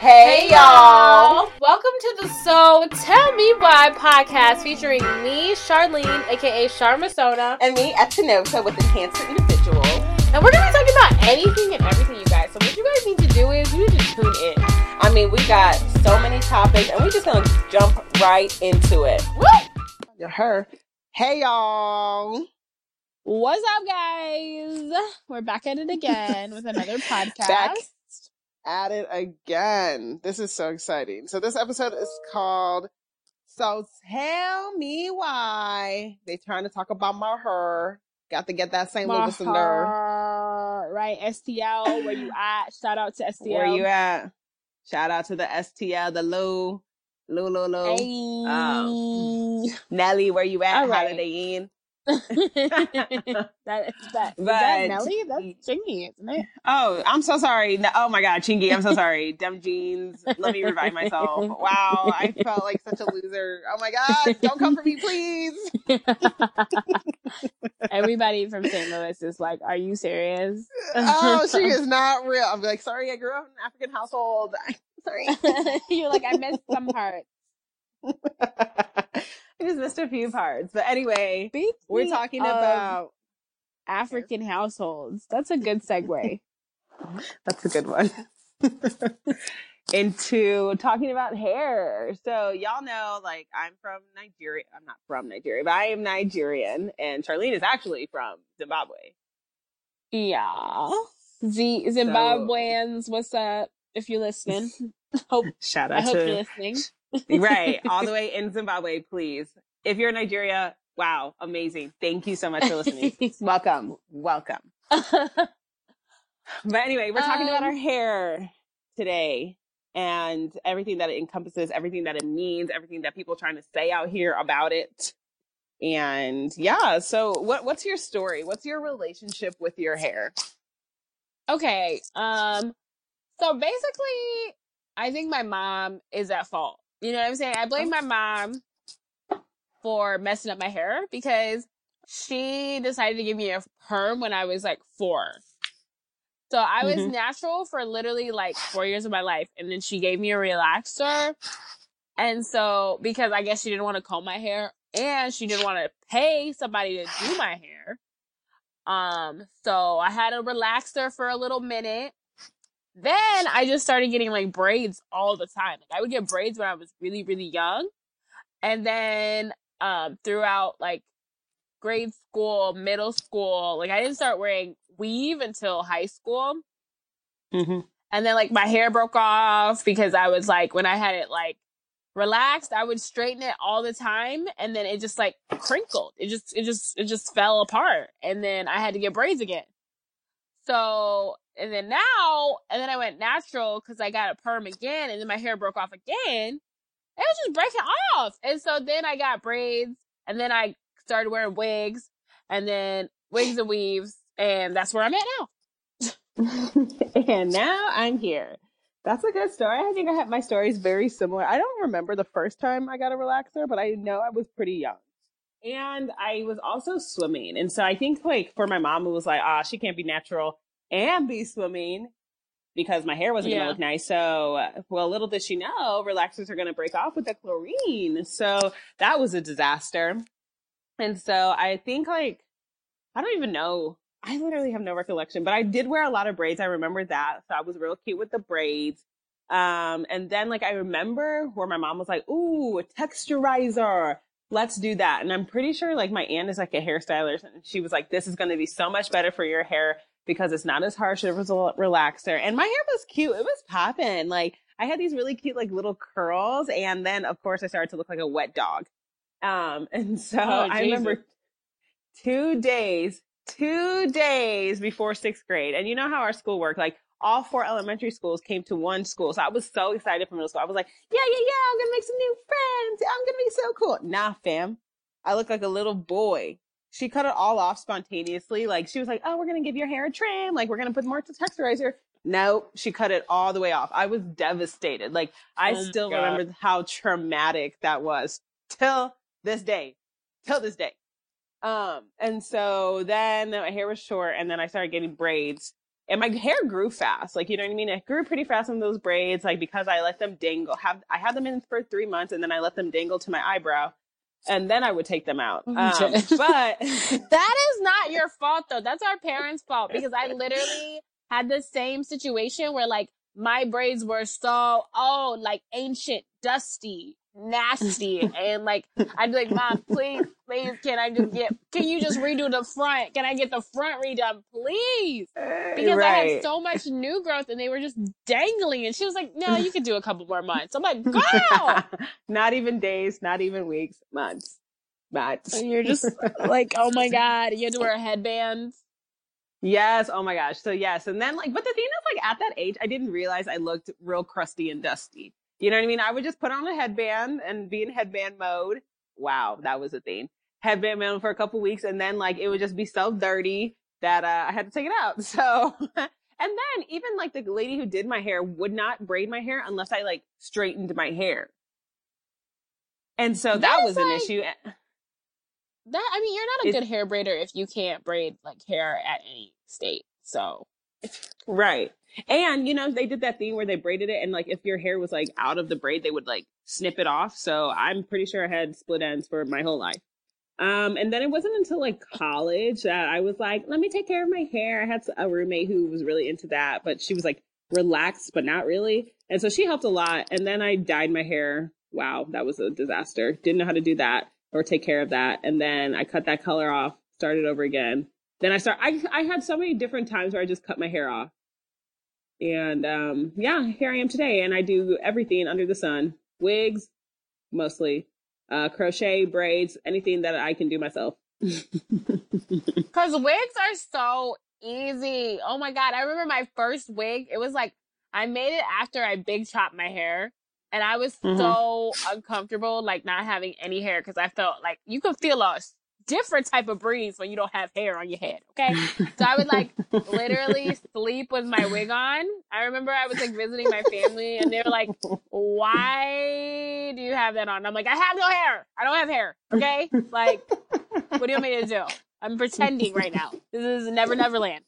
Hey, y'all. Welcome to the So Tell Me Why podcast featuring me, Charlene, aka Charmasona. And me, Echinota, with the cancer individual. And we're going to be talking about anything and everything, you guys. So, what you guys need to do is you need to tune in. I mean, we got so many topics, and we're just going to jump right into it. Woo! Her. Hey, y'all. What's up, guys? We're back at it again with another podcast. Back at it again. This is so exciting. So this episode is called So Tell Me Why. They trying to talk about my her. Got to get that St. Louis in there. Mahar, right? STL, where you at? Shout out to STL. Where you at? Shout out to the STL, the Lou. Lou, Lou, Lou. Hey. Um, Nelly, where you at? All right. Holiday Inn. that, that, is that But- Nelly? That's Chingy, isn't it? Oh, I'm so sorry. No- Oh my God, Chingy, I'm so sorry. Dumb jeans. Let me revive myself. Wow, I felt like such a loser. Oh my God, don't come for me, please. Everybody from St. Louis is like, "Are you serious?" Oh, she is not real. I'm like, sorry, I grew up in an African household. sorry. You're like, I missed some parts. I just missed a few parts. But anyway, Speaking we're talking about African households. That's a good segue. that's a good one. Into talking about hair. So y'all know, like, I'm from Nigeria. I'm not from Nigeria, but I am Nigerian, and Charlene is actually from Zimbabwe. Yeah. Z Zimbabweans, what's up? If you're listening, hope Shout out I hope you're listening. Right, all the way in Zimbabwe, please. If you're in Nigeria, wow, amazing. Thank you so much for listening. welcome, welcome. But anyway, we're talking about Um, our hair today and everything that it encompasses, everything that it means, everything that people are trying to say out here about it. And yeah, so what what's your story? What's your relationship with your hair? okay. Um. So basically, I think my mom is at fault. You know what I'm saying? I blame my mom for messing up my hair because she decided to give me a perm when I was like four. So I was Mhm. natural for literally like four years of my life, and then she gave me a relaxer. And so, because I guess she didn't want to comb my hair, and she didn't want to pay somebody to do my hair, um, so I had a relaxer for a little minute. Then I just started getting like braids all the time. Like I would get braids when I was really, really young. And then um throughout like grade school, middle school, like I didn't start wearing weave until high school. Mm-hmm. And then like my hair broke off because I was like when I had it like relaxed, I would straighten it all the time and then it just like crinkled. It just it just it just fell apart. And then I had to get braids again. So and then now and then I went natural because I got a perm again and then my hair broke off again. It was just breaking off. And so then I got braids and then I started wearing wigs and then wigs and weaves and that's where I'm at now. and now I'm here. That's a good story. I think I have my story is very similar. I don't remember the first time I got a relaxer, but I know I was pretty young. And I was also swimming. And so I think like for my mom, it was like, ah, she can't be natural and be swimming because my hair wasn't Yeah. gonna look nice. So, uh, well, little did she know, relaxers are gonna break off with the chlorine. So that was a disaster. And so I think like, I don't even know. I literally have no recollection, but I did wear a lot of braids. I remember that. So I was real cute with the braids. Um, and then like I remember where my mom was like, ooh, a texturizer. Let's do that. And I'm pretty sure like my aunt is like a hairstylist and she was like, this is going to be so much better for your hair because it's not as harsh as a relaxer. And my hair was cute. It was popping. Like I had these really cute like little curls. And then of course I started to look like a wet dog. Um, and so Oh, I remember two days, two days before sixth grade. And you know how our school worked? Like all four elementary schools came to one school. So I was so excited for middle school. I was like, yeah, yeah, yeah, I'm gonna make some new friends. I'm gonna be so cool. Nah, fam. I look like a little boy. She cut it all off spontaneously. Like she was like, oh, we're gonna give your hair a trim. Like we're gonna put more texturizer. No, she cut it all the way off. I was devastated. Like I Oh still God. remember how traumatic that was till this day. Till this day. Um, and so then my hair was short and then I started getting braids and my hair grew fast. Like, you know what I mean? It grew pretty fast in those braids, like because I let them dangle. Have I had them in for three months and then I let them dangle to my eyebrow. And then I would take them out. Um, but That is not your fault though. That's our parents' fault because I literally had the same situation where like my braids were so oh like ancient, dusty, nasty, and like I'd be like, Mom, please, please, can I just get? Can you just redo the front? Can I get the front redone, please? Because I had so much new growth and they were just dangling, and she was like, No, you could do a couple more months. I'm like, Girl, not even days, not even weeks, months. Months. and you're just like, Oh my god, you had to wear a headband. Yes. Oh my gosh. So yes. And then like, but the thing is like at that age, I didn't realize I looked real crusty and dusty. You know what I mean? I would just put on a headband and be in headband mode. Wow. That was a thing. Headband mode for a couple weeks. And then like, it would just be so dirty that, uh, I had to take it out. So, and then even like the lady who did my hair would not braid my hair unless I like straightened my hair. And so that, was an issue. That I mean, you're not a It- good hair braider if you can't braid like hair at any state. So Right. And you know, they did that thing where they braided it and like if your hair was like out of the braid, they would like snip it off. So I'm pretty sure I had split ends for my whole life. Um, and then it wasn't until like college that I was like, let me take care of my hair. I had a roommate who was really into that, but she was like relaxed, but not really. And so she helped a lot. And then I dyed my hair. Wow, that was a disaster. Didn't know how to do that or take care of that. And then I cut that color off, started over again. Then I start, I, I had so many different times where I just cut my hair off. And, um, yeah, here I am today and I do everything under the sun, wigs, mostly, uh, crochet, braids, anything that I can do myself. Because wigs are so easy. Oh my god. I remember my first wig. It was like I made it after I big chopped my hair. And I was Mhm. so uncomfortable, like not having any hair, because I felt like you could feel a different type of breeze when you don't have hair on your head. Okay. So I would like literally sleep with my wig on. I remember I was like visiting my family and they were like, why do you have that on? I'm like, I have no hair. I don't have hair. Okay. Like, what do you want me to do? I'm pretending right now. This is Never Never Land.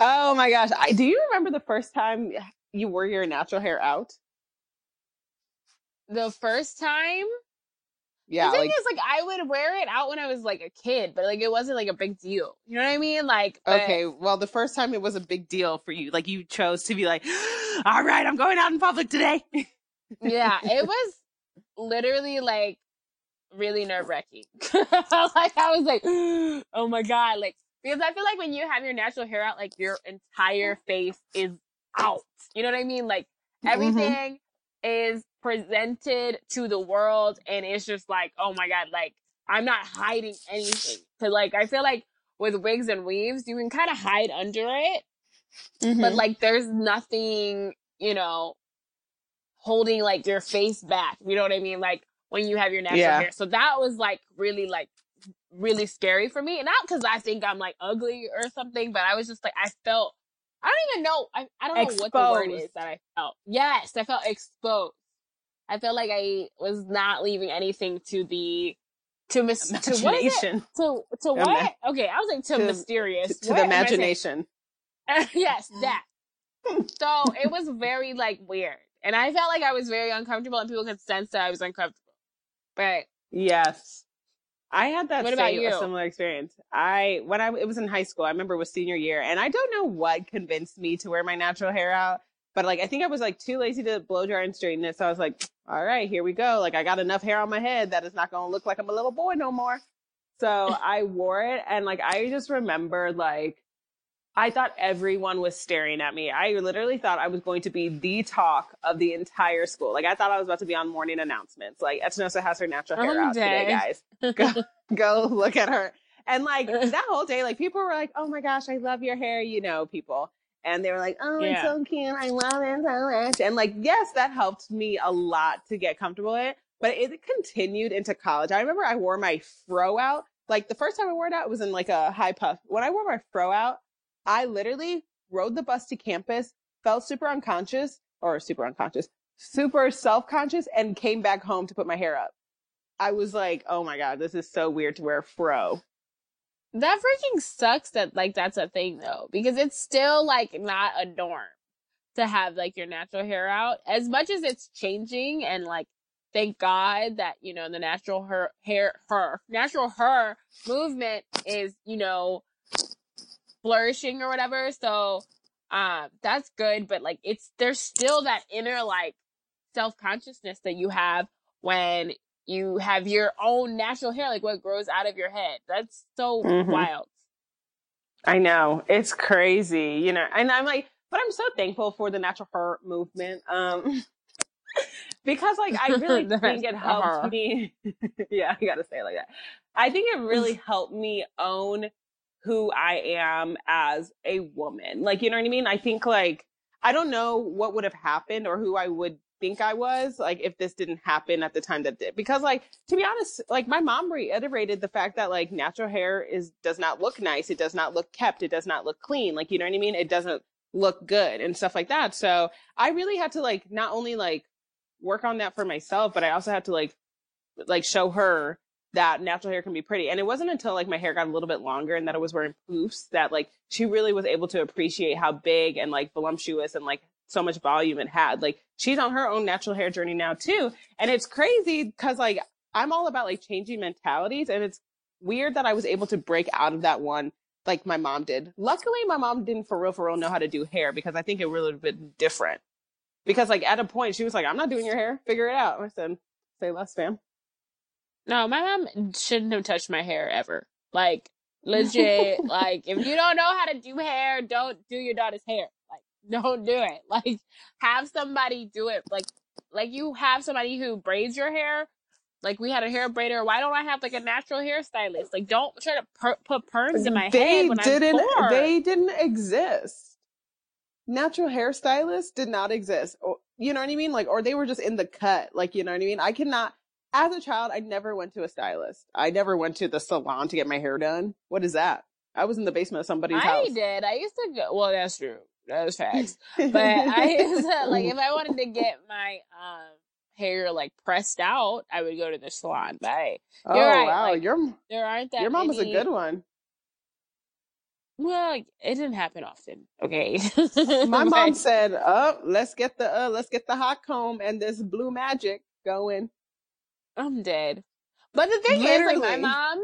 Oh my gosh. I, do you remember the first time you wore your natural hair out? The first time, Yeah. the thing Like, is, like, I would wear it out when I was like a kid, but like, it wasn't like a big deal. You know what I mean? Like, but- okay. Well, the first time it was a big deal for you. Like you chose to be like, all right, I'm going out in public today. yeah, it was literally like really nerve wracking. like I was like, oh my god, like because I feel like when you have your natural hair out, like your entire face is out. You know what I mean? Like mm-hmm. everything is presented to the world, and it's just like, oh my god, like I'm not hiding anything. Cause like I feel like with wigs and weaves, you can kind of hide under it, but mm-hmm. like there's nothing, you know, holding like your face back. You know what I mean? Like when you have your natural Yeah. hair. So that was like really like really scary for me. Not because I think I'm like ugly or something, but I was just like I felt I don't even know I, I don't know what the word is that I felt. Yes, I felt exposed. I felt like I was not leaving anything to the to mis- to what is it? imagination. To to what? Okay, I was like to, to- mysterious. To, to the am I saying? imagination. yes, that. So it was very like weird. And I felt like I was very uncomfortable and people could sense that I was uncomfortable. But Yes. I had that What about same, you? a similar experience. I when I it was in high school, I remember it was senior year, and I don't know what convinced me to wear my natural hair out, but like I think I was like too lazy to blow dry and straighten it, so I was like, all right, here we go. Like I got enough hair on my head that it's not gonna look like I'm a little boy no more. So I wore it, and like I just remember like I thought everyone was staring at me. I literally thought I was going to be the talk of the entire school. Like I thought I was about to be on morning announcements. Like Etanosa has her natural hair out today, guys. Go, go look at her. And like that whole day, like people were like, "Oh my gosh, I love your hair," you know, people. And they were like, "Oh, it's Yeah. so cute. I love it so much." And like, yes, that helped me a lot to get comfortable with it. But it continued into college. I remember I wore my fro out. Like the first time I wore it out was in like a high puff. When I wore my fro out, I literally rode the bus to campus, felt super unconscious or super unconscious, super self conscious, and came back home to put my hair up. I was like, oh my God, this is so weird to wear a fro. That freaking sucks that like that's a thing though, because it's still like not a norm to have like your natural hair out. As much as it's changing and like thank God that, you know, the natural her hair her natural hair movement is, you know, flourishing or whatever. So um that's good, but like it's there's still that inner like self consciousness that you have when you have your own natural hair, like what grows out of your head. That's so Mhm. wild. I know it's crazy, you know, and I'm like, but I'm so thankful for the natural hair movement, um, because like I really think it helped hair. me. yeah, I gotta say it like that. I think it really helped me own who I am as a woman. Like, you know what I mean? I think like I don't know what would have happened or who I would think I was like if this didn't happen at the time that did. Because like to be honest, like my mom reiterated the fact that like natural hair is does not look nice, it does not look kept, it does not look clean. Like you know what I mean? It doesn't look good and stuff like that. So I really had to like not only like work on that for myself, but I also had to like like show her that natural hair can be pretty. And it wasn't until like my hair got a little bit longer and that I was wearing poofs that like she really was able to appreciate how big and like voluptuous and like so much volume it had. Like she's on her own natural hair journey now too. And it's crazy because like I'm all about like changing mentalities and it's weird that I was able to break out of that one like my mom did. Luckily my mom didn't for real for real know how to do hair because I think it really would have been different. Because like at a point she was like, I'm not doing your hair, figure it out. I said, say less, fam. No, my mom shouldn't have touched my hair ever. Like legit. like if you don't know how to do hair, don't do your daughter's hair. Like don't do it. Like have somebody do it. Like like you have somebody who braids your hair. Like we had a hair braider. Why don't I have like a natural hairstylist? Like don't try to per- put perms in my they head when didn't they didn't exist natural hairstylists did not exist or, you know what i mean like or they were just in the cut like you know what i mean i cannot as a child i never went to a stylist i never went to the salon to get my hair done what is that i was in the basement of somebody's I house I did. I used to go. Well, that's true. That was facts. but I used to, like if I wanted to get my um hair like pressed out, I would go to the salon. But I, oh you're right, wow like, your there aren't that. your mom was a good one Well, it didn't happen often. Okay. my mom said oh let's get the uh, let's get the hot comb and this blue magic going I'm dead. But the thing is, like my mom,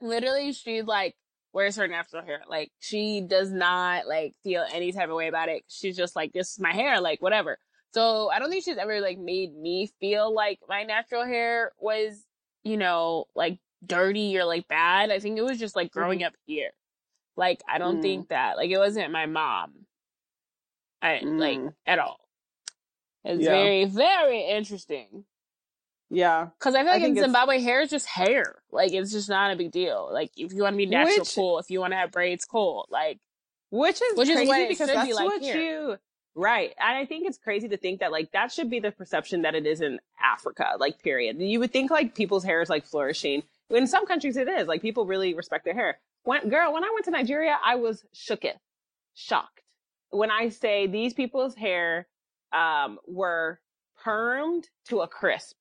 literally, she like wears her natural hair. Like she does not like feel any type of way about it. She's just like, this is my hair, like whatever. So I don't think she's ever like made me feel like my natural hair was, you know, like dirty or like bad. I think it was just like growing up here. Like I don't Mm. think that like it wasn't my mom. I like Mm. at all. It's Yeah. very very interesting. Yeah Cause I feel I like in think it's- Zimbabwe, hair is just hair. Like it's just not a big deal. Like if you want to be natural, Which- cool. If you want to have braids, cool. Like Which is Which is crazy what because that's be like what here. you right. And I think it's crazy to think that like that should be the perception that it is in Africa, like period. You would think like people's hair is like flourishing. In some countries it is. Like people really respect their hair. When girl, when I went to Nigeria, I was shooketh, shocked. When I say these people's hair um were permed to a crisp.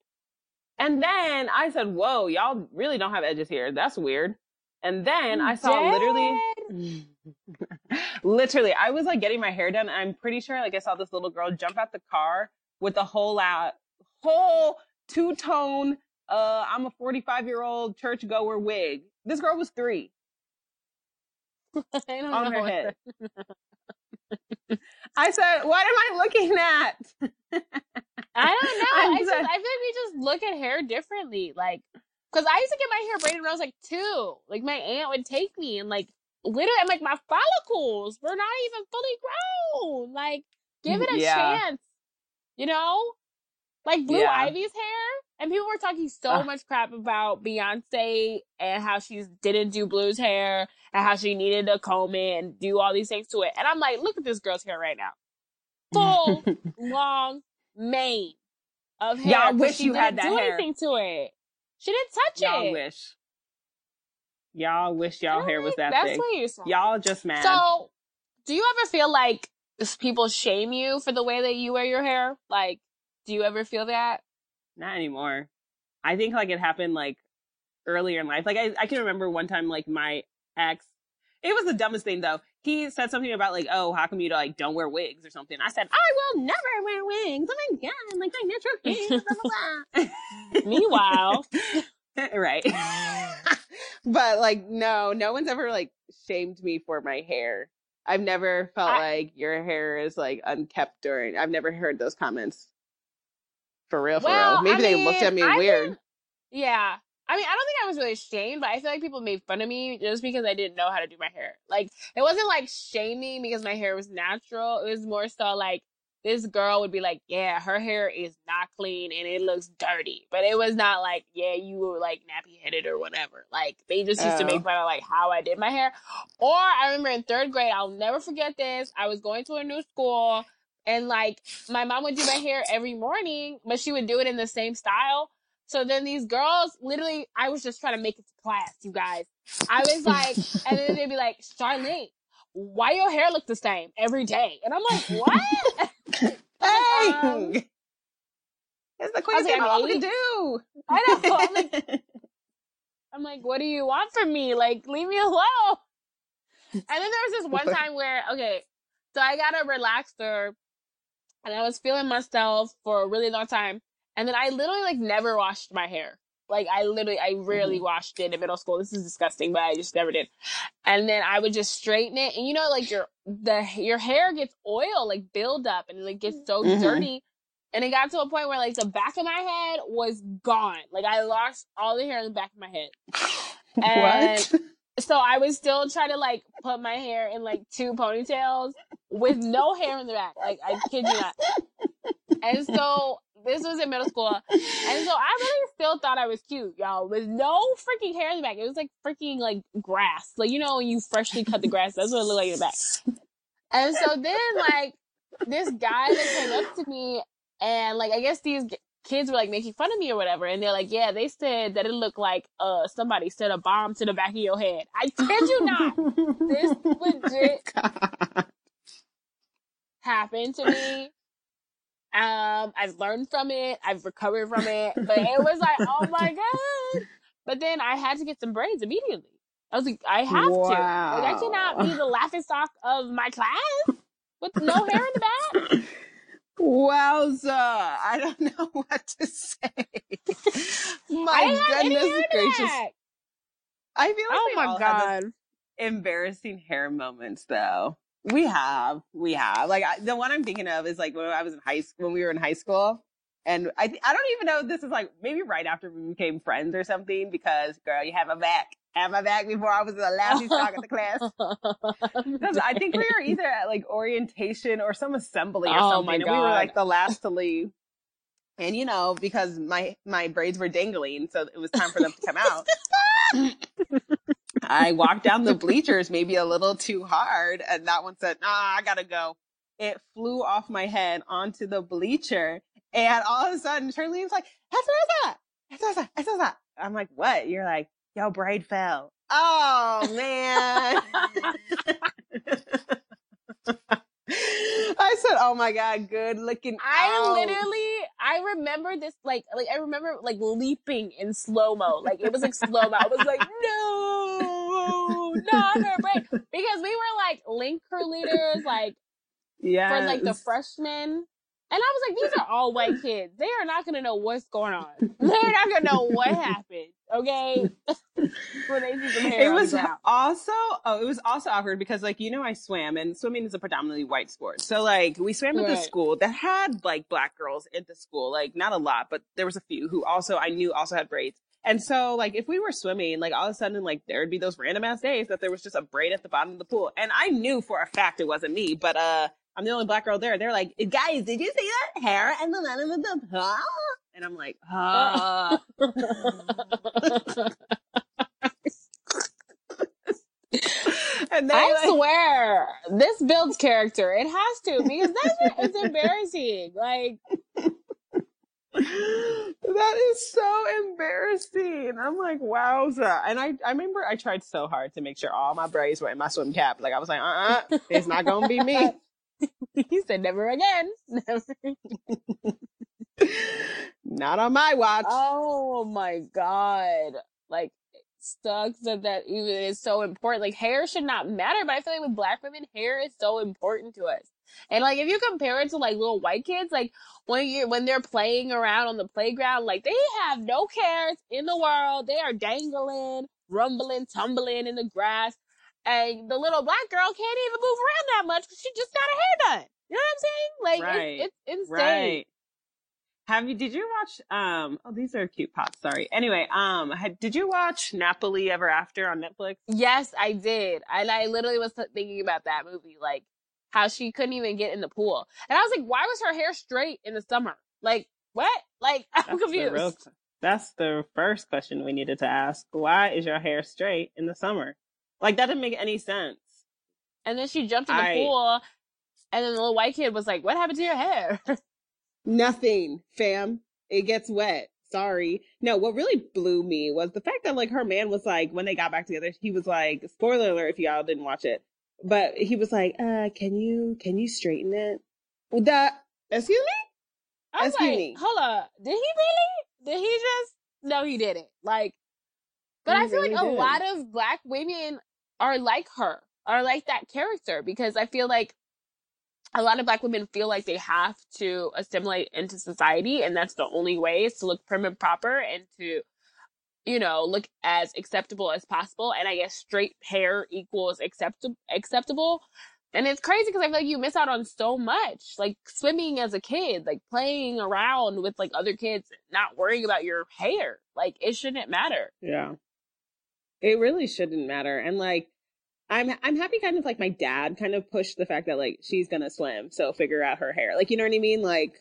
And then I said, Whoa, y'all really don't have edges here. That's weird. And then I saw literally literally i was like getting my hair done i'm pretty sure like i saw this little girl jump out the car with a whole out whole two-tone uh i'm a 45 year old church goer wig this girl was three on her head i said what am i looking at I don't know. I, just. I feel like we just look at hair differently. Like, cause I used to get my hair braided when I was like two. Like my aunt would take me and like literally, I'm like my follicles were not even fully grown. Like, give mm, it a Yeah. chance. You know, like Blue Yeah. Ivy's hair. And people were talking so Ugh. much crap about Beyonce and how she didn't do Blue's hair and how she needed to comb it and do all these things to it. And I'm like, look at this girl's hair right now. Full, long mane of hair. Y'all wish you had didn't that do hair. anything to it. She didn't touch it. y'all wish y'all wish y'all hair was that That's big what you're saying. y'all just mad So, do you ever feel like people shame you for the way that you wear your hair? Like, do you ever feel that? Not anymore i think like it happened like earlier in life. Like I, I can remember one time like my ex. It was the dumbest thing though. He said something about like, oh, how come you like don't wear wigs or something? I said, I will never wear wigs. Oh my god, like my natural hair. Blah, blah, blah. Meanwhile, right. but like, no, no one's ever like shamed me for my hair. I've never felt I- like your hair is like unkept during. I've never heard those comments. For real, for Well, real. Maybe I they looked at me I weird. yeah. I mean, I don't think I was really ashamed, but I feel like people made fun of me just because I didn't know how to do my hair. Like, it wasn't like shaming because my hair was natural. It was more so like this girl would be like, yeah, her hair is not clean and it looks dirty. But it was not like, yeah, you were like nappy headed or whatever. Like, they just used to Oh. make fun of like how I did my hair. Or I remember in third grade, I'll never forget this. I was going to a new school and like my mom would do my hair every morning, but she would do it in the same style. So then these girls, literally, I was just trying to make it to class, you guys. I was like, and then they'd be like, Charlene, why your hair look the same every day? And I'm like, what? Hey! Um, it's the queen was like, thing I'm all we do. I know. I'm like, I'm like, what do you want from me? Like, leave me alone. And then there was this one time where, okay, so I got a relaxer and I was feeling myself for a really long time. And then I literally like never washed my hair. Like I literally, I rarely washed it in middle school. This is disgusting, but I just never did. And then I would just straighten it. And you know, like your, the, your hair gets oil, like build up and it like gets so Mhm. dirty. And it got to a point where like the back of my head was gone. Like I lost all the hair in the back of my head. what? So I was still trying to like put my hair in like two ponytails with no hair in the back. Like I kid you not. And so this was in middle school. And so I really still thought I was cute, y'all, with no freaking hair in the back. It was like freaking like grass. Like you know when you freshly cut the grass, that's what it looked like in the back. And so then like this guy that came up to me and like I guess these kids were like making fun of me or whatever, and they're like, "Yeah, they said that it looked like uh somebody set a bomb to the back of your head." I kid you not, this legit happened to me. Um, I've learned from it, I've recovered from it, but it was like, oh my god! But then I had to get some braids immediately. I was like, I have to. Like, I cannot be the laughing stock of my class with no hair in the back. Wowza. I don't know what to say. My didn't have any goodness hair in the gracious. I feel like Oh we my all have those god. embarrassing hair moments though. We have, we have. Like I, the one I'm thinking of is like when I was in high school, when we were in high school, and I th- I don't even know if this is like maybe right after we became friends or something because girl, you have a back, have my back before I was the laughing stock of the class. I think we were either at like orientation or some assembly or Oh something, my and we were like the last to leave. And you know, because my my braids were dangling, so it was time for them to come out. I walked down the bleachers maybe a little too hard, and that one said, "Nah, I gotta go." It flew off my head onto the bleacher, and all of a sudden, Charlene's like, "Esa, esa, esa, esa." I'm like, "What?" You're like, "Yo, braid fell." Oh man. I said, "Oh my god, good looking." I out." literally, I remember this, like, like I remember like leaping in slow mo, like it was like slow mo. I was like, no, not her brain, because we were like link leaders, like yeah, for like the freshmen, and I was like, these are all white kids. They are not gonna know what's going on. They're not gonna know what happened. Okay, when they see hair it was also oh it was also awkward because like you know i swam and swimming is a predominantly white sport so like we swam at Right. school that had like black girls at the school like not a lot but there was a few who also i knew also had braids and so like if we were swimming like all of a sudden like there would be those random ass days that there was just a braid at the bottom of the pool and i knew for a fact it wasn't me but uh i'm the only black girl there they're like guys did you see that hair and the bottom of the pool and i'm like huh and I like, swear, this builds character. It has to because that's it's embarrassing. Like that is so embarrassing. I'm like, wowza. And I, I remember I tried so hard to make sure all my braids were in my swim cap. Like I was like, uh-uh, it's not gonna be me. he said, never again. Never. not on my watch. Oh my god. Like Stuck said that even is so important. Like hair should not matter, but I feel like with black women, hair is so important to us. And like if you compare it to like little white kids, like when you when they're playing around on the playground, like they have no cares in the world. They are dangling, rumbling, tumbling in the grass. And the little black girl can't even move around that much because she just got her hair done. You know what I'm saying? Like Right. it's, it's insane. Right. Have you? Did you watch? Um. Oh, these are cute pops. Sorry. Anyway. Um. Had, did you watch Nappily Ever After on Netflix? Yes, I did. And I literally was thinking about that movie, like how she couldn't even get in the pool. And I was like, why was her hair straight in the summer? Like, what? Like, I'm That's the confused. real- that's the first question we needed to ask. Why is your hair straight in the summer? Like that didn't make any sense. And then she jumped in the I- pool, and then the little white kid was like, what happened to your hair? Nothing, fam. It gets wet. Sorry. No, what really blew me was the fact that like her man was like when they got back together, he was like, spoiler alert if y'all didn't watch it. But he was like, uh, can you can you straighten it? The excuse me? I was Excuse like, me. hold up. Did he really? Did he just? No, he didn't. Like, but He I feel really like a lot of black women are like her, are like that character because I feel like a lot of black women feel like they have to assimilate into society and that's the only way is to look prim and proper and to you know look as acceptable as possible and i guess straight hair equals accept- acceptable and it's crazy because i feel like you miss out on so much like swimming as a kid like playing around with like other kids not worrying about your hair like it shouldn't matter Yeah. It really shouldn't matter. And like I'm I'm happy kind of like my dad kind of pushed the fact that like she's gonna swim, so figure out her hair. Like you know what I mean? Like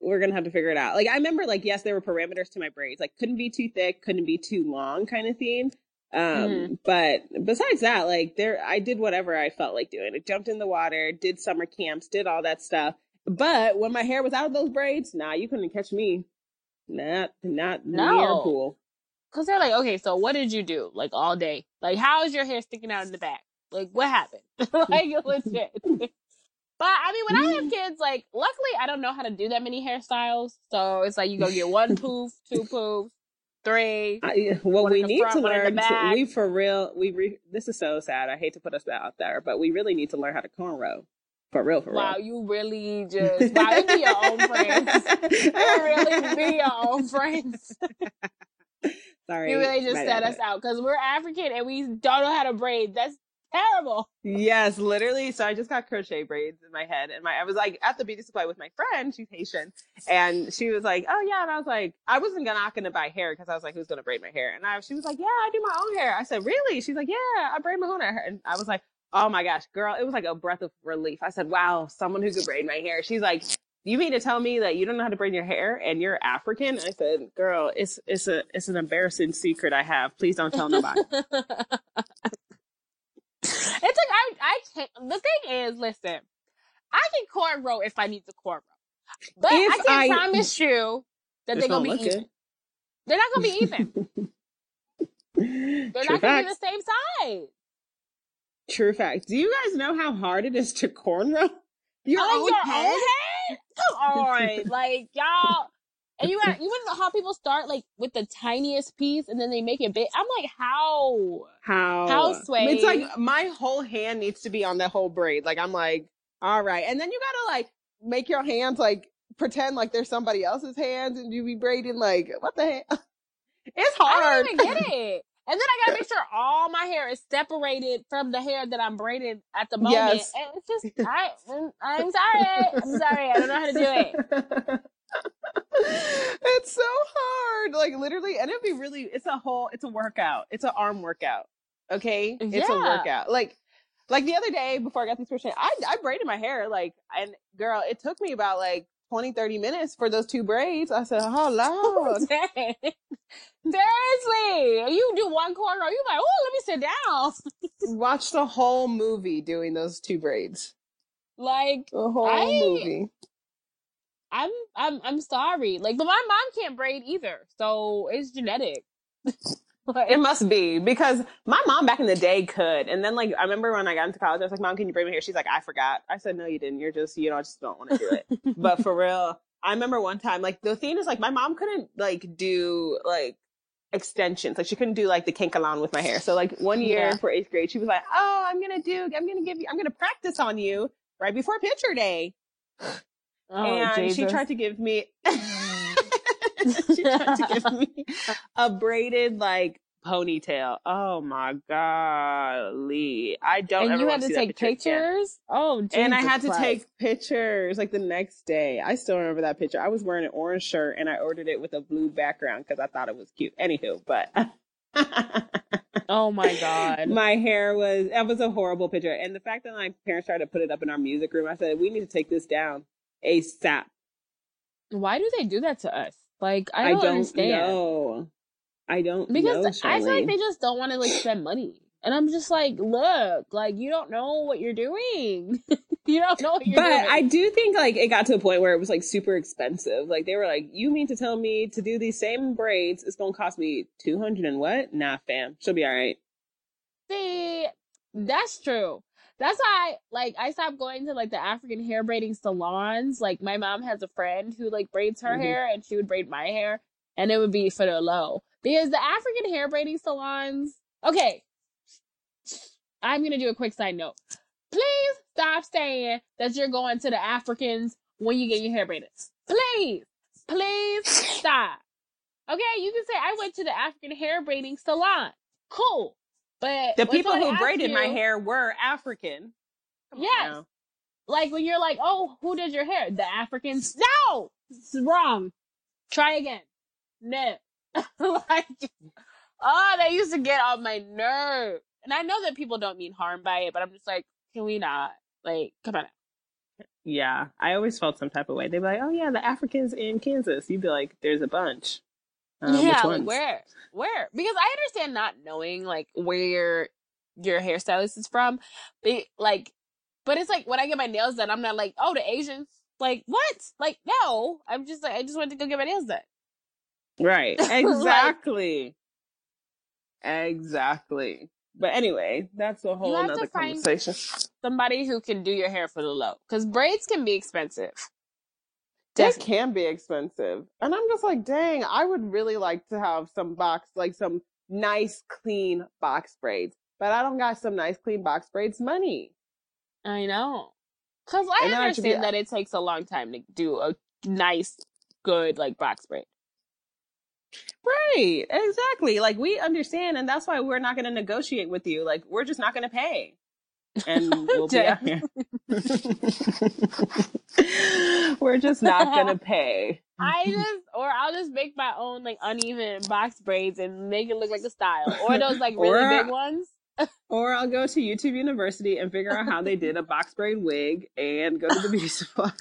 we're gonna have to figure it out. Like I remember like yes, there were parameters to my braids. Like couldn't be too thick, couldn't be too long kind of theme. Um Mhm. but besides that, like there I did whatever I felt like doing. I jumped in the water, did summer camps, did all that stuff. But when my hair was out of those braids, nah, you couldn't catch me. Not not near No. a pool. Because they're like okay so what did you do like all day like how is your hair sticking out in the back like what happened like legit but i mean when i have kids like luckily i don't know how to do that many hairstyles so it's like you go get one poof two poofs three I, what we need front, to one in the learn, to, we for real, we re, this is so sad. I hate to put us out there, but we really need to learn how to cornrow. For real, for wow real. Wow, you really just wow you be your own friends you really be your own friends Sorry. you really just set us out because we're african and we don't know how to braid that's terrible Yes, literally. So I just got crochet braids in my head, and my I was like at the beauty supply with my friend. She's Haitian, and she was like, "Oh yeah," and I was like, I wasn't gonna not gonna buy hair because I was like, "Who's gonna braid my hair?" And I, she was like, "Yeah, I do my own hair." I said, "Really?" She's like, "Yeah, I braid my own hair," and I was like, "Oh my gosh, girl!" It was like a breath of relief. I said, "Wow, someone who could braid my hair." She's like. You mean to tell me that you don't know how to braid your hair and you're African? I said, "Girl, it's it's a it's an embarrassing secret I have. Please don't tell nobody." it's like I I can't. The thing is, listen, I can cornrow if I need to cornrow, but If I can't I- promise you that they're gonna be even. They're not gonna be even. They're True not gonna be the same size. True fact. Do you guys know how hard it is to cornrow your own your head? own head? Come on, like y'all. And you you want to know how people start like with the tiniest piece and then they make it big. I'm like, how? How? How sway? It's like my whole hand needs to be on that whole braid. Like I'm like, all right, and then you gotta like make your hands like pretend like they're somebody else's hands, and you be braiding like what the heck? It's hard. I don't even get it. And then I gotta make sure all my hair is separated from the hair that I'm braided at the moment. Yes. And it's just, I, I'm sorry. I'm sorry. I don't know how to do it. it's so hard. Like literally, and it'd be really it's a whole it's a workout. It's an arm workout. Okay? It's a workout. Like like the other day before I got these crochet, I I braided my hair like and girl, it took me about like 20, 30 minutes for those two braids. I said, oh Lord. Seriously. You do one corner, you're like, oh, let me sit down. Watch the whole movie doing those two braids. Like, The whole I- movie. I'm, I'm, I'm sorry. Like, but my mom can't braid either. So it's genetic. It must be because my mom back in the day could. And then like I remember when I got into college, I was like, Mom, can you braid my hair? She's like, I forgot. I said, No, you didn't. You're just you know, I just don't want to do it. but for real, I remember one time, like the thing is like my mom couldn't like do like extensions. Like she couldn't do like the kanekalon with my hair. So like one year Yeah. for eighth grade, she was like, "Oh, I'm gonna do. I'm gonna give you. I'm gonna practice on you right before picture day." Oh, and she tried to give me. she tried to give me a braided like ponytail. Oh my golly! I don't. and you had to take picture again. pictures. Oh, Jesus And I had to take pictures like the next day. I still remember that picture. I was wearing an orange shirt and I ordered it with a blue background because I thought it was cute. Anywho, but Oh my god. my hair was that was a horrible picture. And the fact that my parents tried to put it up in our music room, I said we need to take this down ASAP. Why do they do that to us? Like I don't, understand. know. I don't Because know, I feel like they just don't want to like spend money. And I'm just like, look, like you don't know what you're doing. you don't know what you're But doing. I do think like it got to a point where it was like super expensive. Like they were like, "You mean to tell me to do these same braids, it's gonna cost me two hundred and what? Nah, fam, she'll be all right." See, that's true. That's why, like, I stopped going to like the African hair braiding salons. Like, my mom has a friend who like braids her Mhm. hair, and she would braid my hair, and it would be for the low because the African hair braiding salons. Okay, I'm gonna do a quick side note. Please stop saying that you're going to the Africans when you get your hair braided. Please, please stop. Okay, you can say I went to the African hair braiding salon. Cool. But The people who braided my hair were African. Come Yes. like when you're like, oh, who did your hair? The Africans? No, it's wrong. Try again. No. like, oh, they used to get on my nerve. And I know that people don't mean harm by it, but I'm just like, can we not? Like, come on. Yeah, I always felt some type of way. They'd be like, "Oh yeah, the Africans in Kansas." You'd be like, "There's a bunch." Um, yeah, which like ones? where? Where? Because I understand not knowing like where your hairstylist is from. But like but it's like when I get my nails done, I'm not like, oh the Asians. Like what? Like no. I'm just like I just went to go get my nails done. Right. Like- Exactly. exactly. But anyway, that's a whole have to nother find- conversation. Somebody who can do your hair for the low. Because braids can be expensive. They Definitely. can be expensive. And I'm just like, dang, I would really like to have some box, like some nice, clean box braids. But I don't got some nice, clean box braids money. I know. Cause I And then I be- understand that it takes a long time to do a nice, good like box braid. Right. Exactly. Like we understand. And that's why we're not going to negotiate with you. Like we're just not going to pay. And we'll be out here. we're just not to pay. I just, or I'll just make my own like uneven box braids and make it look like a style, or those like really Or- big ones. Or I'll go to YouTube University and figure out how they did a box braid wig and go to the beauty supply.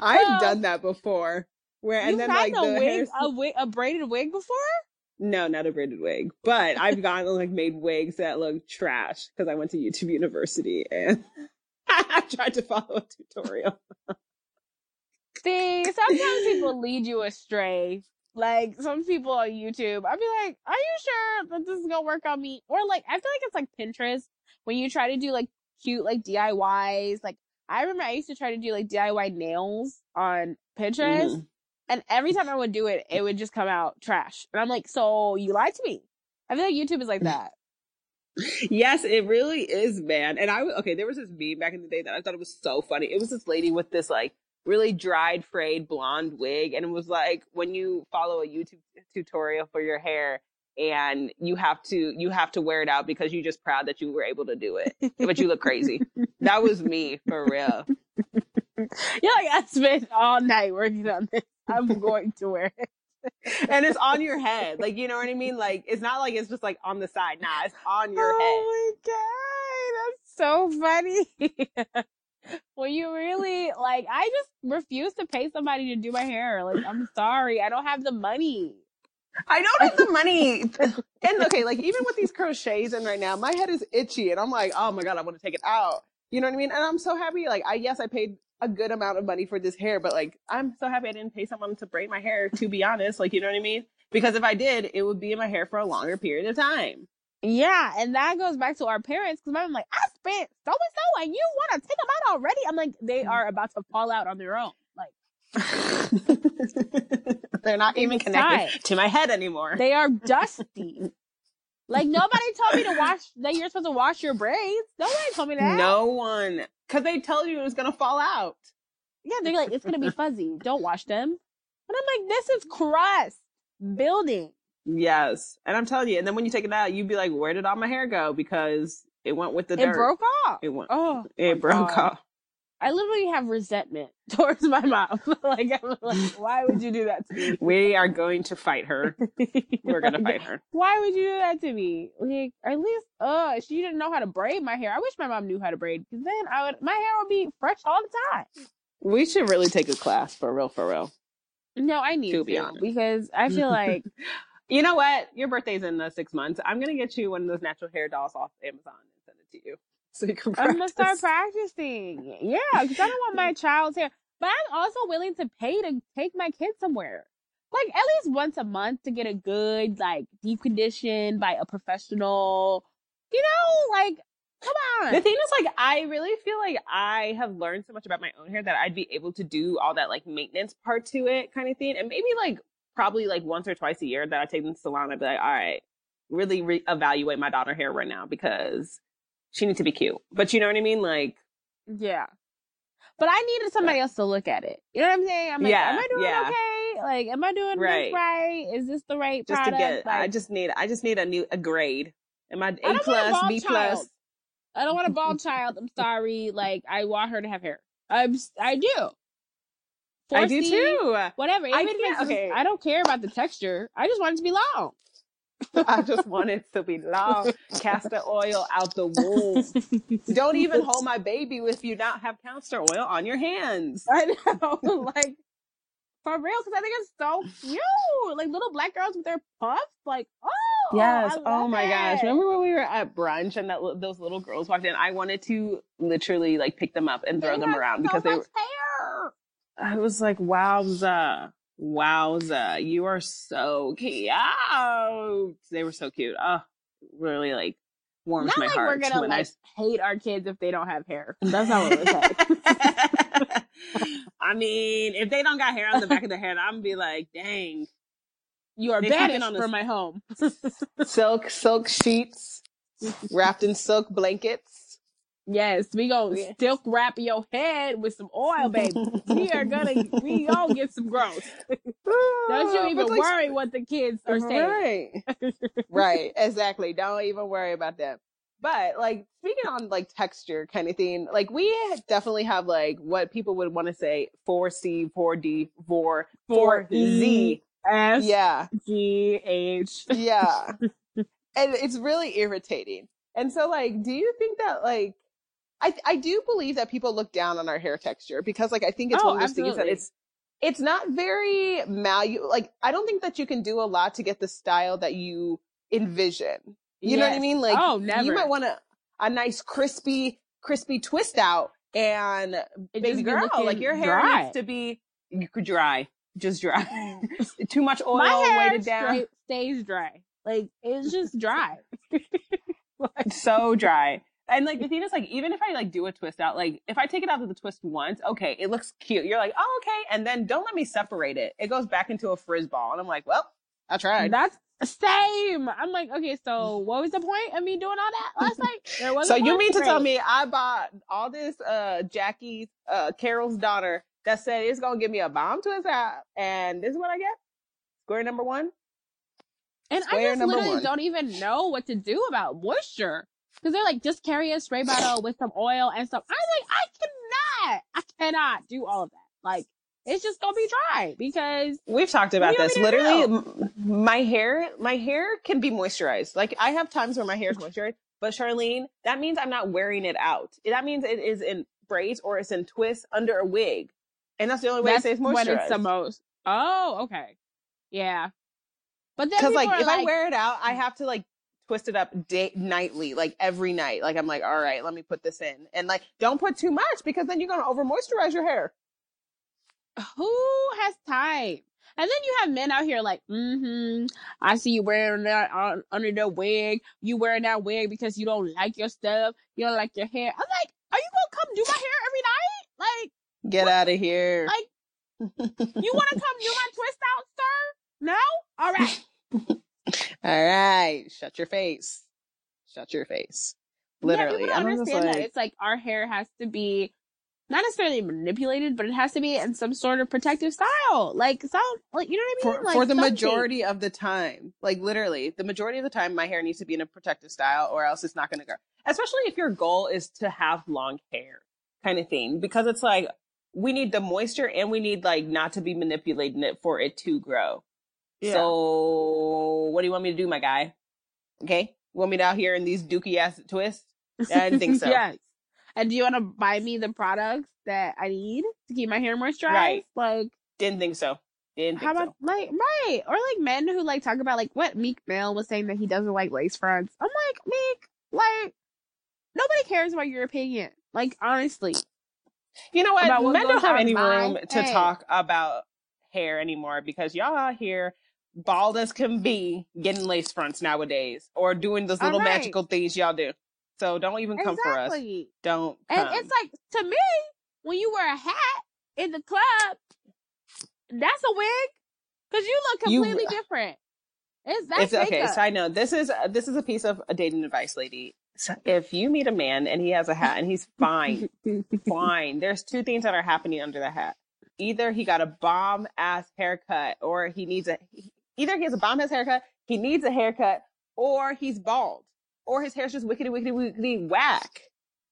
I've Well, done that before. Where and then like a the wig, hair a wig, a braided wig before? No, not a braided wig. But I've gotten like made wigs that look trash because I went to YouTube University and I tried to follow a tutorial. See, sometimes people lead you astray. Like some people on YouTube, I'd be like, "Are you sure that this is gonna work on me?" Or like, I feel like it's like Pinterest when you try to do like cute like DIYs. Like I remember I used to try to do like DIY nails on Pinterest, Mhm. and every time I would do it, it would just come out trash. And I'm like, "So you lied to me?" I feel like YouTube is like that. Yes, it really is, man. And I okay, there was this meme back in the day that I thought it was so funny. It was this lady with this like really dried, frayed blonde wig, and it was like when you follow a YouTube tutorial for your hair and you have to you have to wear it out because you're just proud that you were able to do it, but you look crazy. that was me for real. You're like, I spent all night working on this. I'm going to wear it. and it's on your head. Like, you know what I mean? Like, it's not like it's just like on the side. Nah, it's on your oh head. Oh my god, that's so funny. well, you really like. I just refuse to pay somebody to do my hair. Like, I'm sorry, I don't have the money. I don't have the money. and okay, like even with these crochets in right now, my head is itchy and I'm like, oh my God, I want to take it out. You know what I mean? And I'm so happy. Like, I, yes, I paid a good amount of money for this hair, but like, I'm so happy I didn't pay someone to braid my hair, to be honest. Like, you know what I mean? Because if I did, it would be in my hair for a longer period of time. Yeah, and that goes back to our parents because I'm like, I spent so and so, and you want to take them out already? I'm like, they mm. are about to fall out on their own. Like, They're not even connected to my head anymore. They are dusty. Like nobody told me to wash that you're supposed to wash your braids. Nobody told me that. no one, because they tell you it was gonna fall out. Yeah, they're like, it's gonna be fuzzy. Don't wash them. And I'm like, this is crust building. Yes, and I'm telling you, and then when you take it out, you'd be like, "Where did all my hair go?" Because it went with the It dirt. broke off. It went. Oh, It broke God. off. I literally have resentment towards my mom. like, I'm like, why would you do that to me? We are going to fight her. We're gonna fight her. Why would you do that to me? Like, at least, uh, she didn't know how to braid my hair. I wish my mom knew how to braid because then I would, my hair would be fresh all the time. We should really take a class for real, for real. No, I need To to, be honest. because I feel like You know what? Your birthday's in the six months. I'm gonna get you one of those natural hair dolls off Amazon and send it to you, so you can I'm gonna start practicing. Yeah, because I don't want my child's hair, but I'm also willing to pay to take my kid somewhere, like at least once a month to get a good like deep condition by a professional. You know, like come on. The thing is, like, I really feel like I have learned so much about my own hair that I'd be able to do all that like maintenance part to it, kind of thing, and maybe like probably like once or twice a year that I take them to the salon. I'd be like, all right, really re- evaluate my daughter hair right now because she needs to be cute. But you know what I mean? Like, Yeah. But I needed somebody else to look at it. You know what I'm saying? I'm like, Yeah, am I doing yeah. okay? Like, am I doing Right. this right? Is this the right just product? to get, I just need, I just need a new a grade. Am I A a plus, B child. plus? I don't want a bald child. I'm sorry. Like, I want her to have hair. I'm, I do. I do 4C, too. Whatever. I if can't- it's just- okay. I don't care about the texture. I just want it to be long. I just want it to be long. Castor oil out the womb. Don't even hold my baby if you not have castor oil on your hands. I know. like, for real, because I think it's so cute. Like, little black girls with their puffs. Like, oh. Yes. Oh my gosh. Remember when we were at brunch and that those little girls walked in? I wanted to literally like pick them up and throw They them around so because they were. hair. I was like, wowza, wowza, you are so cute. They were so cute. Oh, really like warms Not my like heart we're gonna when like hate our kids if they don't have hair. That's not what we're saying. I. I mean, if they don't got hair on the back of their head, I'm gonna be like, dang. You are banished on from my home. Silk, silk sheets wrapped in silk blankets. Yes, we gonna Yeah. silk wrap your head with some oil, baby. we are gonna we gonna get some growth. Don't you even like, worry what the kids are saying. Right. right. Exactly. Don't even worry about them. But like speaking on like texture kind of thing, like we definitely have like what people would want to say 4C, 4D, 4, 4Z. S Yeah. G H. Yeah. and it's really irritating. And so like, do you think that like, I, I do believe that people look down on our hair texture because like, I think it's Oh, one of those things that it's, it's not very malu, like, I don't think that you can do a lot to get the style that you envision. You know what I mean? Like, Oh, never. you might want a, a nice crispy, crispy twist out and It baby girl, like your hair dry. needs to be you could dry, just dry. Too much oil My hair weighted down. stays dry. Like it's just dry. so dry. And like the thing is, like even if I like do a twist out, like if I take it out of the twist once, okay, it looks cute. You're like, oh okay, and then don't let me separate it. It goes back into a frizz ball, and I'm like, well, I tried. That's same. I'm like, okay, so what was the point of me doing all that last night? There was So you mean to tell me I bought all this uh Jackie uh Carol's daughter that said it's gonna give me a bomb twist out, and this is what I get? Square number one. And I just literally one. don't even know what to do about moisture. Because they're like, just carry a spray bottle with some oil and stuff. I'm like, I cannot. I cannot do all of that. Like, it's just gonna be dry because We've talked about this. you want me to Literally, m- my hair, my hair can be moisturized. Like I have times where my hair is moisturized, but Charlene, that means I'm not wearing it out. That means it is in braids or it's in twists under a wig, and that's the only way that's to say it's when moisturized. it's the most. Oh, okay. Yeah. But then Because like if I wear it out, I mm. have to like twist it up day nightly, like every night. Like I'm like, all right, let me put this in, and like don't put too much because then you're gonna over moisturize your hair. who has time? And then you have men out here like, mm-hmm, I see you wearing that on, under the wig. You wearing that wig because you don't like your stuff. You don't like your hair. I'm like, are you gonna come do my hair every night? Like, Get out of here. like, You want to come do my twist out, sir? No? All right. All right, shut your face. Shut your face. Literally, Yeah, people don't I'm just understand that. It's like our hair has to be not necessarily manipulated, but it has to be in some sort of protective style. Like some like you know what I mean? for, like for the something. majority of the time like literally the majority of the time my hair needs to be in a protective style or else it's not going to grow especially if your goal is to have long hair kind of thing because it's like we need the moisture and we need like not to be manipulating it for it to grow Yeah. so what do you want me to do my guy okay you want me to out here in these dookie ass twists I didn't think so. yes. And do you want to buy me the products that I need to keep my hair moisturized? Right. Like didn't think so didn't how about like right or like men who like talk about like what Meek Mill was saying that he doesn't like lace fronts. I'm like Meek, like nobody cares about your opinion. Like honestly, you know what what men don't have any room to head. talk about hair anymore because y'all out here bald as can be getting lace fronts nowadays or doing those little Alright. magical things y'all do. So don't even come for us. Don't And it's like to me, when you wear a hat in the club, that's a wig because you look You- completely different. It's that it's okay. So I know This is uh, this is a piece of a dating advice, lady. So if you meet a man and he has a hat and he's fine, fine. There's two things that are happening under the hat. Either he got a bomb ass haircut, or he needs a. Either he has a bomb ass haircut, he needs a haircut, or he's bald, or his hair's just wickedy wickedy wickedy whack.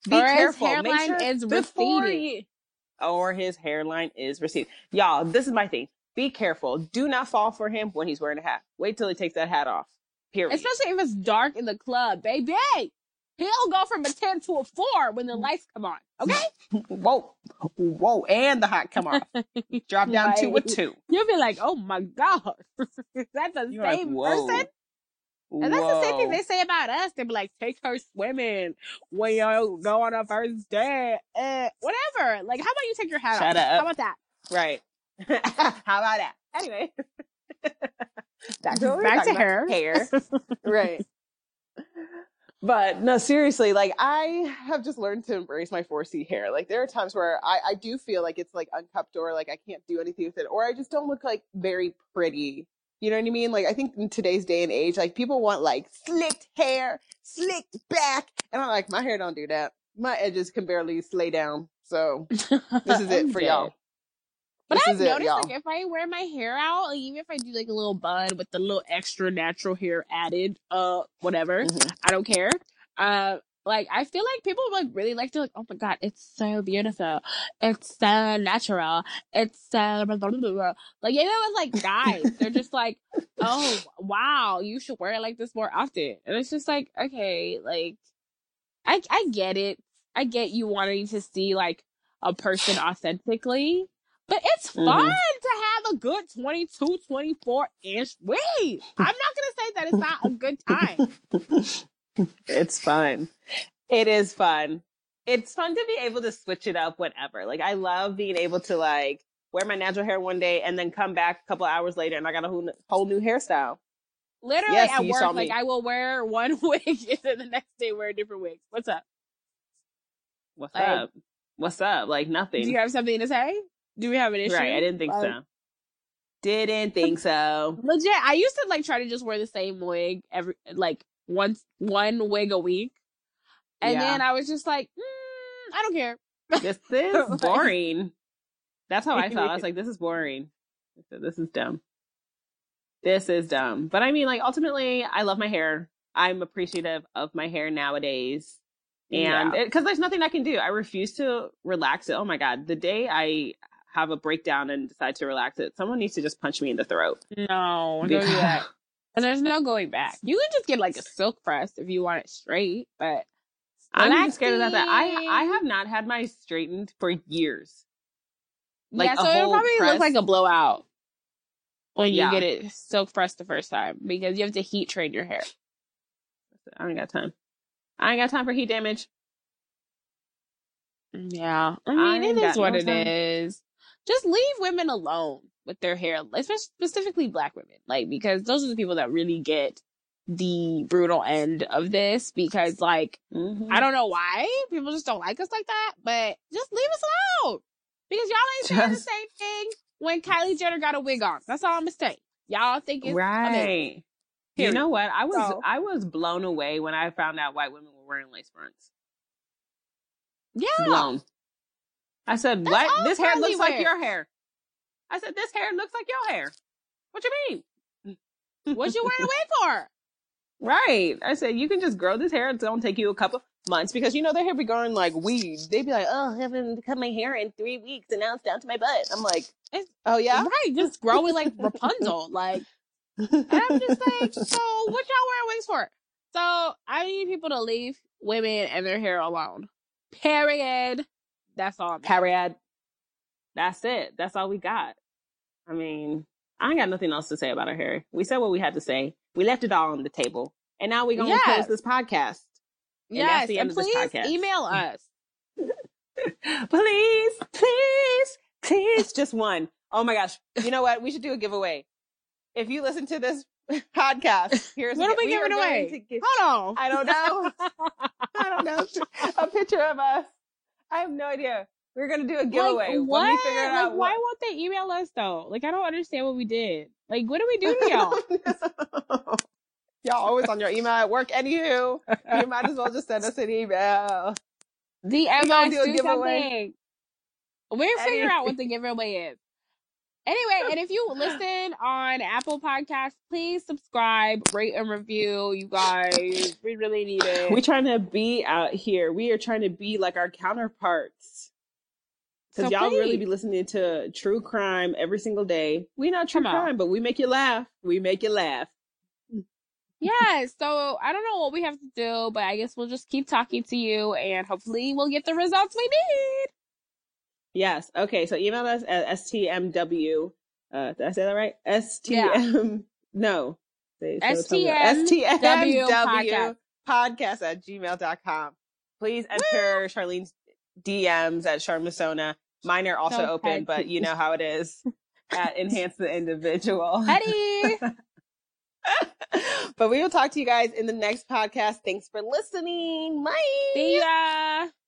Be Or his careful. Make hairline sure is receding. he- or his hairline is receding. Y'all, this is my thing. Be careful. Do not fall for him when he's wearing a hat. Wait till he takes that hat off. Period. Especially if it's dark in the club, baby. He'll go from a 10 to a 4 when the lights come on. Okay? Whoa, whoa, and the hot come off. Drop down to a two. You'll be like, oh my God. Is that the You're like, same whoa. person? And that's the same thing they say about us. They be like, take her swimming when you go on a first date. Eh, whatever. Like, how about you take your hat Shut off? up. How about that? Right. How about that? Anyway. Back to, what we were Back to about. hair. Hair. right. But no, seriously, like I have just learned to embrace my 4C hair. Like there are times where I, I do feel like it's like uncupped or like I can't do anything with it, or I just don't look like very pretty. You know what I mean? Like I think in today's day and age, like people want like slicked hair, slicked back, and I'm like, my hair don't do that. My edges can barely lay down. So this is it for y'all. But This I've is it, noticed, like, if I wear my hair out, like, even if I do like a little bun with the little extra natural hair added, uh, whatever, Mhm. I don't care. Uh, like I feel like people like really like to like, oh my god, it's so beautiful, it's so natural, it's so blah, blah, blah, blah. like you know, it's like guys, they're just like, oh wow, you should wear it like this more often, and it's just like okay, like I I get it, I get you wanting to see like a person authentically. But it's fun Mhm. to have a good 22, 24 inch weave. I'm not going to say that it's not a good time. it's fun. It is fun. It's fun to be able to switch it up whenever. Like I love being able to like wear my natural hair one day and then come back a couple hours later and I got a whole, whole new hairstyle. Literally Yes, at work, like. I will wear one wig and then the next day wear a different wig. What's up? What's Like- up? What's up? Like nothing. Do nothing. you have something to say? Do we have an issue? right. I didn't think Like, so. Didn't think so. Legit, I used to like try to just wear the same wig every like once one wig a week, and Yeah. then I was just like, mm, I don't care. This is boring. That's how I felt. I was like, this is boring. Said, This is dumb. This is dumb. But I mean, like, ultimately, I love my hair. I'm appreciative of my hair nowadays. And Yeah. because there's nothing I can do, I refuse to relax it. Oh my God. The day I have a breakdown and decide to relax it, someone needs to just punch me in the throat. No, don't do that. And there's no going back. You can just get like a silk press if you want it straight, but I'm just scared of that. that I, I have not had my straightened for years. Like, yeah, so it'll probably press? look like a blowout when you Yeah. get it silk pressed the first time because you have to heat train your hair. I ain't got time. I ain't got time for heat damage. Mm, yeah, I I mean ain't it is what no it time. is. Just leave women alone with their hair, especially specifically black women, like because those are the people that really get the brutal end of this. Because like Mhm. I don't know why people just don't like us like that, but just leave us alone because y'all ain't saying Just- the same thing when Kylie Jenner got a wig on. That's all I'm gonna. Y'all think it's amazing. right. You know what? I was So- I was blown away when I found out white women were wearing lace fronts. Yeah. Blown. I said, That's "What? This hair looks like your hair." I said, "This hair looks like your hair." What you mean? What you wearing a wig for? Right. I said, you can just grow this hair. It's going to take you a couple months because, you know, their hair be growing like weed. They'd be like, oh, I haven't cut my hair in three weeks and now it's down to my butt. I'm like, oh, yeah? Right, just growing like Rapunzel. Like, and I'm just like, so what y'all wearing wigs for? So I need people to leave women and their hair alone. Period. That's all. I'm That's it. That's all we got. I mean, I ain't got nothing else to say about her hair. We said what we had to say. We left it all on the table. And now we're going to Yes. close this podcast. And that's Yes, and end of this please podcast. email us. please, please, please, just one. Oh my gosh. You know what? We should do a giveaway. If you listen to this podcast, here's What are we are giving away? Hold on. I don't know. I don't know. A picture of us. I have no idea. We're gonna do a giveaway. Like, what? we figure like, why what- won't they email us though? Like, I don't understand what we did. Like, what did we do to y'all? Y'all always on your email at work. Anywho, you might as well just send us an email. DM gonna do a giveaway. something. We'll figure out what the giveaway is. Anyway, and if you listen on Apple Podcasts, please subscribe, rate, and review. You guys, we really need it. We're trying to be out here. We are trying to be like our counterparts. Because So y'all really be listening to true crime every single day. We not true Come on. crime, but we make you laugh. We make you laugh. yeah, So I don't know what we have to do, but I guess we'll just keep talking to you and hopefully we'll get the results we need. Yes. Okay. So email us at stmw. Uh, did I say that right? STM. No. Tell me. STMW podcast at gmail.com. Please enter Charlene's DMs at Charmasona. Mine are also So open, but you know how it is at Enhance the Individual. Petty. but we will talk to you guys in the next podcast. Thanks for listening. Bye. See ya.